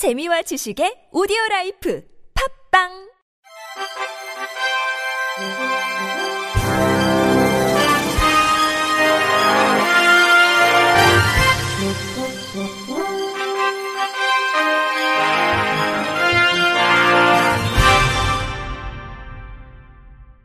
재미와 지식의 오디오 라이프. 팟빵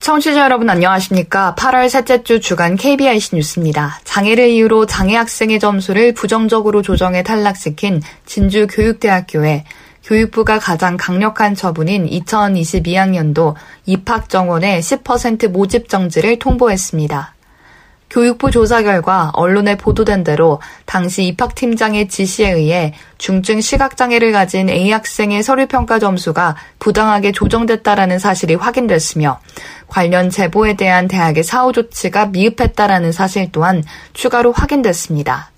청취자 여러분 안녕하십니까. 8월 셋째 주 주간 KBIC 뉴스입니다. 장애를 이유로 장애 학생의 점수를 부정적으로 조정해 탈락시킨 진주교육대학교에 교육부가 가장 강력한 처분인 2022학년도 입학 정원의 10% 모집 정지를 통보했습니다. 교육부 조사 결과 언론에 보도된 대로 당시 입학팀장의 지시에 의해 중증 시각장애를 가진 A 학생의 서류평가 점수가 부당하게 조정됐다라는 사실이 확인됐으며 관련 제보에 대한 대학의 사후 조치가 미흡했다라는 사실 또한 추가로 확인됐습니다.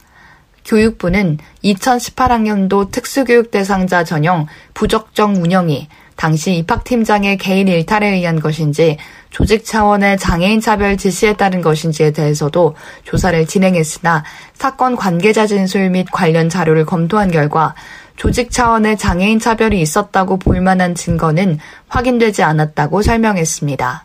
교육부는 2018학년도 특수교육 대상자 전형 부적정 운영이 당시 입학팀장의 개인 일탈에 의한 것인지 조직 차원의 장애인 차별 지시에 따른 것인지에 대해서도 조사를 진행했으나 사건 관계자 진술 및 관련 자료를 검토한 결과 조직 차원의 장애인 차별이 있었다고 볼 만한 증거는 확인되지 않았다고 설명했습니다.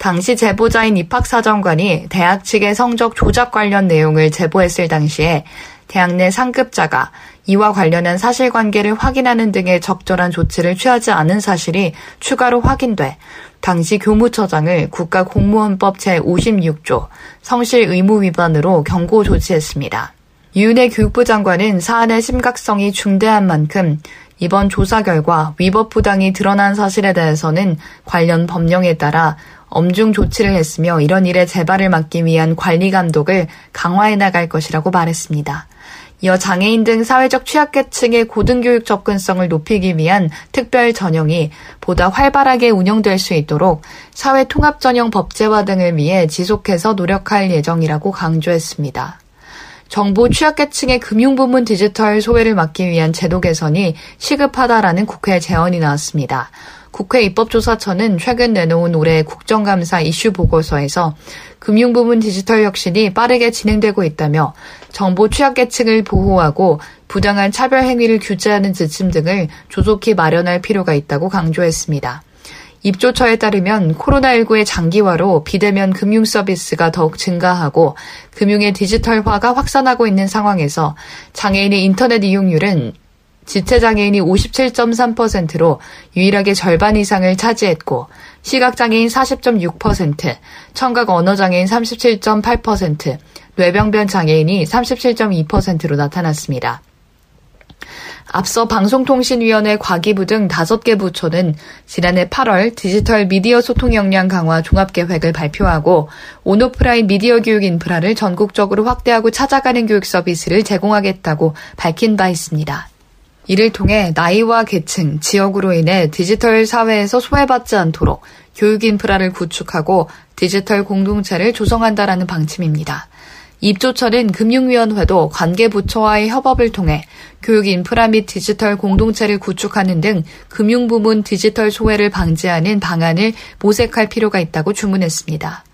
당시 제보자인 입학사정관이 대학 측의 성적 조작 관련 내용을 제보했을 당시에 대학 내 상급자가 이와 관련한 사실관계를 확인하는 등의 적절한 조치를 취하지 않은 사실이 추가로 확인돼 당시 교무처장을 국가공무원법 제56조 성실 의무 위반으로 경고 조치했습니다. 유은혜 교육부 장관은 사안의 심각성이 중대한 만큼 이번 조사 결과 위법 부당이 드러난 사실에 대해서는 관련 법령에 따라 엄중 조치를 했으며 이런 일의 재발을 막기 위한 관리 감독을 강화해 나갈 것이라고 말했습니다. 이어 장애인 등 사회적 취약계층의 고등교육 접근성을 높이기 위한 특별 전형이 보다 활발하게 운영될 수 있도록 사회 통합 전형 법제화 등을 위해 지속해서 노력할 예정이라고 강조했습니다. 정부 취약계층의 금융부문 디지털 소외를 막기 위한 제도 개선이 시급하다라는 국회 제언이 나왔습니다. 국회 입법조사처는 최근 내놓은 올해 국정감사 이슈 보고서에서 금융부문 디지털 혁신이 빠르게 진행되고 있다며 정보 취약계층을 보호하고 부당한 차별 행위를 규제하는 지침 등을 조속히 마련할 필요가 있다고 강조했습니다. 입조처에 따르면 코로나19의 장기화로 비대면 금융 서비스가 더욱 증가하고 금융의 디지털화가 확산하고 있는 상황에서 장애인의 인터넷 이용률은 지체장애인이 57.3%로 유일하게 절반 이상을 차지했고 시각장애인 40.6%, 청각 언어장애인 37.8%, 뇌병변 장애인이 37.2%로 나타났습니다. 앞서 방송통신위원회 과기부 등 5개 부처는 지난해 8월 디지털 미디어 소통 역량 강화 종합계획을 발표하고 온오프라인 미디어 교육 인프라를 전국적으로 확대하고 찾아가는 교육 서비스를 제공하겠다고 밝힌 바 있습니다. 이를 통해 나이와 계층, 지역으로 인해 디지털 사회에서 소외받지 않도록 교육 인프라를 구축하고 디지털 공동체를 조성한다라는 방침입니다. 입조처는 금융위원회도 관계부처와의 협업을 통해 교육 인프라 및 디지털 공동체를 구축하는 등 금융부문 디지털 소외를 방지하는 방안을 모색할 필요가 있다고 주문했습니다.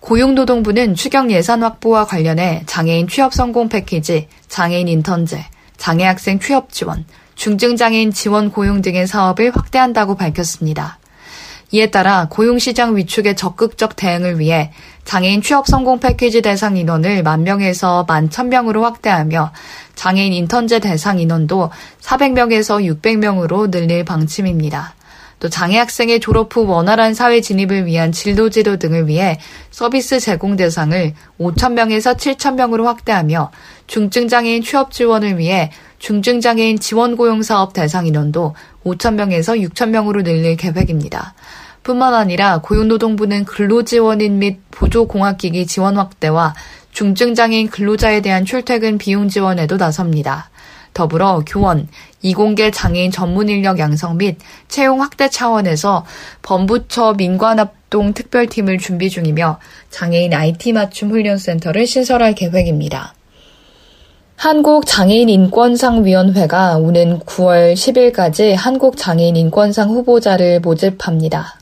고용노동부는 추경 예산 확보와 관련해 장애인 취업 성공 패키지, 장애인 인턴제, 장애학생 취업 지원, 중증장애인 지원 고용 등의 사업을 확대한다고 밝혔습니다. 이에 따라 고용시장 위축의 적극적 대응을 위해 장애인 취업 성공 패키지 대상 인원을 만 명에서 만 천명으로 확대하며 장애인 인턴제 대상 인원도 400명에서 600명으로 늘릴 방침입니다. 또 장애 학생의 졸업 후 원활한 사회 진입을 위한 진로 지도 등을 위해 서비스 제공 대상을 5천명에서 7천명으로 확대하며 중증장애인 취업 지원을 위해 중증장애인 지원 고용 사업 대상 인원도 5천명에서 6천명으로 늘릴 계획입니다. 뿐만 아니라 고용노동부는 근로지원인 및 보조공학기기 지원 확대와 중증장애인 근로자에 대한 출퇴근 비용 지원에도 나섭니다. 더불어 교원, 이공계 장애인 전문 인력 양성 및 채용 확대 차원에서 범부처 민관합동 특별팀을 준비 중이며 장애인 IT 맞춤 훈련센터를 신설할 계획입니다. 한국장애인인권상위원회가 오는 9월 10일까지 한국장애인인권상 후보자를 모집합니다.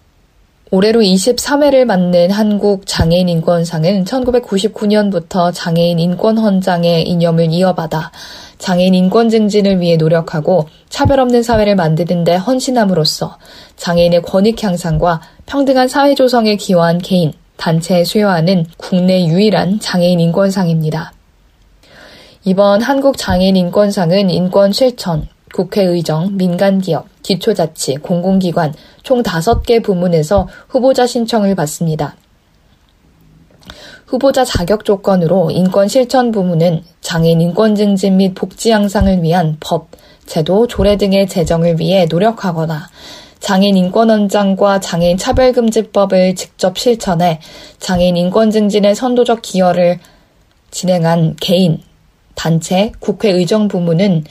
올해로 23회를 맞는 한국 장애인 인권상은 1999년부터 장애인 인권 헌장의 이념을 이어받아 장애인 인권 증진을 위해 노력하고 차별 없는 사회를 만드는 데 헌신함으로써 장애인의 권익 향상과 평등한 사회 조성에 기여한 개인, 단체에 수여하는 국내 유일한 장애인 인권상입니다. 이번 한국 장애인 인권상은 인권 실천, 국회의정, 민간기업, 기초자치, 공공기관 총 5개 부문에서 후보자 신청을 받습니다. 후보자 자격 조건으로 인권 실천 부문은 장애인 인권 증진 및 복지 향상을 위한 법, 제도, 조례 등의 제정을 위해 노력하거나 장애인 인권원장과 장애인 차별금지법을 직접 실천해 장애인 인권 증진에 선도적 기여를 진행한 개인, 단체, 국회의정 부문은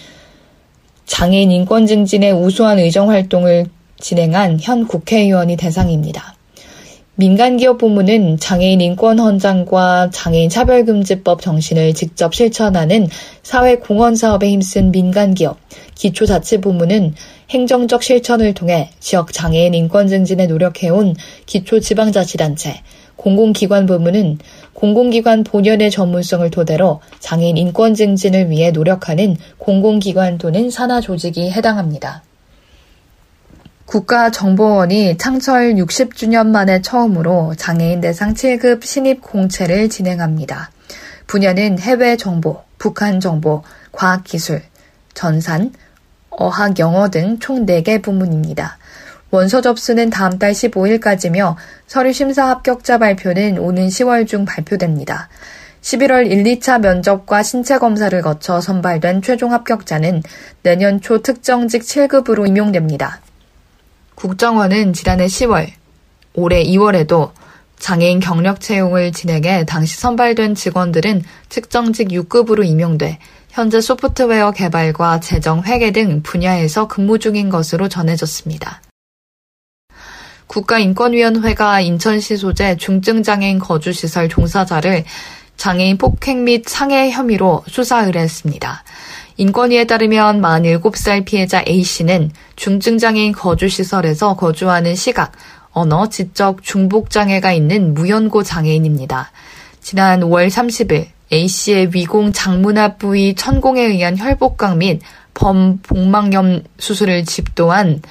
장애인 인권 증진에 우수한 의정 활동을 진행한 현 국회의원이 대상입니다. 민간기업 부문은 장애인 인권 헌장과 장애인 차별금지법 정신을 직접 실천하는 사회 공헌 사업에 힘쓴 민간기업, 기초자치부문은 행정적 실천을 통해 지역 장애인 인권 증진에 노력해온 기초지방자치단체, 공공기관 부문은 공공기관 본연의 전문성을 토대로 장애인 인권 증진을 위해 노력하는 공공기관 또는 산하 조직이 해당합니다. 국가정보원이 창설 60주년 만에 처음으로 장애인 대상 7급 신입 공채를 진행합니다. 분야는 해외 정보, 북한 정보, 과학기술, 전산, 어학 영어 등 총 4개 부문입니다. 원서 접수는 다음 달 15일까지며 서류 심사 합격자 발표는 오는 10월 중 발표됩니다. 11월 1, 2차 면접과 신체 검사를 거쳐 선발된 최종 합격자는 내년 초 특정직 7급으로 임용됩니다. 국정원은 지난해 10월, 올해 2월에도 장애인 경력 채용을 진행해 당시 선발된 직원들은 특정직 6급으로 임용돼 현재 소프트웨어 개발과 재정 회계 등 분야에서 근무 중인 것으로 전해졌습니다. 국가인권위원회가 인천시 소재 중증장애인 거주시설 종사자를 장애인 폭행 및 상해 혐의로 수사 의뢰했습니다. 인권위에 따르면 47살 피해자 A씨는 중증장애인 거주시설에서 거주하는 시각, 언어, 지적 중복장애가 있는 무연고 장애인입니다. 지난 5월 30일 A씨의 위공 장문압 부위 천공에 의한 혈복강 및 범복막염 수술을 집도한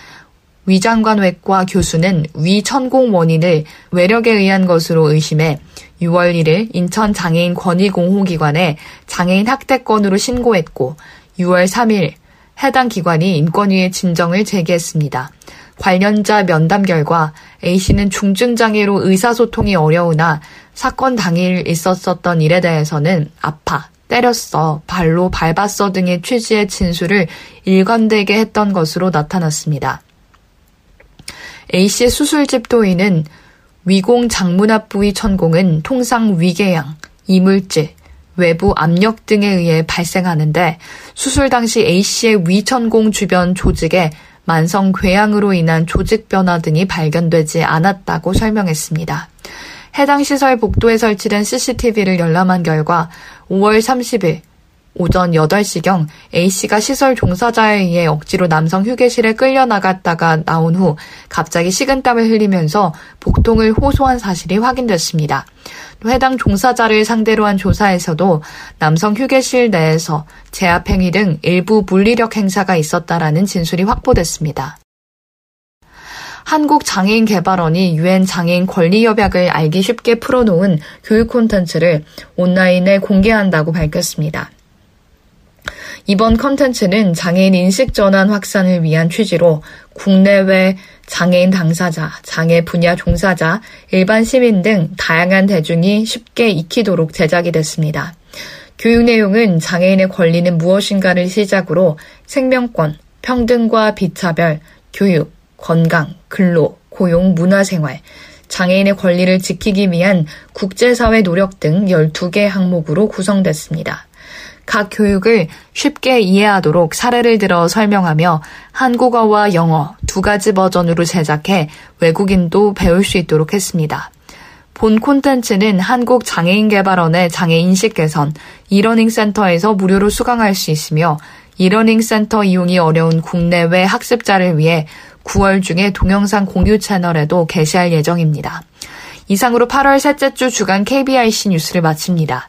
위장관 외과 교수는 위 천공 원인을 외력에 의한 것으로 의심해 6월 1일 인천 장애인 권익공호기관에 장애인 학대 건으로 신고했고 6월 3일 해당 기관이 인권위에 진정을 제기했습니다. 관련자 면담 결과 A씨는 중증장애로 의사소통이 어려우나 사건 당일 있었었던 일에 대해서는 아파, 때렸어, 발로 밟았어 등의 취지의 진술을 일관되게 했던 것으로 나타났습니다. A씨의 수술 집 도인은 위공 장문압 부위 천공은 통상 위궤양, 이물질, 외부 압력 등에 의해 발생하는데 수술 당시 A씨의 위천공 주변 조직에 만성 궤양으로 인한 조직 변화 등이 발견되지 않았다고 설명했습니다. 해당 시설 복도에 설치된 CCTV를 열람한 결과 5월 30일 오전 8시경 A씨가 시설 종사자에 의해 억지로 남성 휴게실에 끌려 나갔다가 나온 후 갑자기 식은땀을 흘리면서 복통을 호소한 사실이 확인됐습니다. 해당 종사자를 상대로 한 조사에서도 남성 휴게실 내에서 제압행위 등 일부 물리력 행사가 있었다라는 진술이 확보됐습니다. 한국장애인개발원이 유엔 장애인 권리협약을 알기 쉽게 풀어놓은 교육 콘텐츠를 온라인에 공개한다고 밝혔습니다. 이번 컨텐츠는 장애인 인식 전환 확산을 위한 취지로 국내외 장애인 당사자, 장애 분야 종사자, 일반 시민 등 다양한 대중이 쉽게 익히도록 제작이 됐습니다. 교육 내용은 장애인의 권리는 무엇인가를 시작으로 생명권, 평등과 비차별, 교육, 건강, 근로, 고용, 문화생활, 장애인의 권리를 지키기 위한 국제사회 노력 등 12개 항목으로 구성됐습니다. 각 교육을 쉽게 이해하도록 사례를 들어 설명하며 한국어와 영어 두 가지 버전으로 제작해 외국인도 배울 수 있도록 했습니다. 본 콘텐츠는 한국장애인개발원의 장애인식 개선 이러닝 센터에서 무료로 수강할 수 있으며 이러닝 센터 이용이 어려운 국내외 학습자를 위해 9월 중에 동영상 공유 채널에도 게시할 예정입니다. 이상으로 8월 셋째 주 주간 KBIC 뉴스를 마칩니다.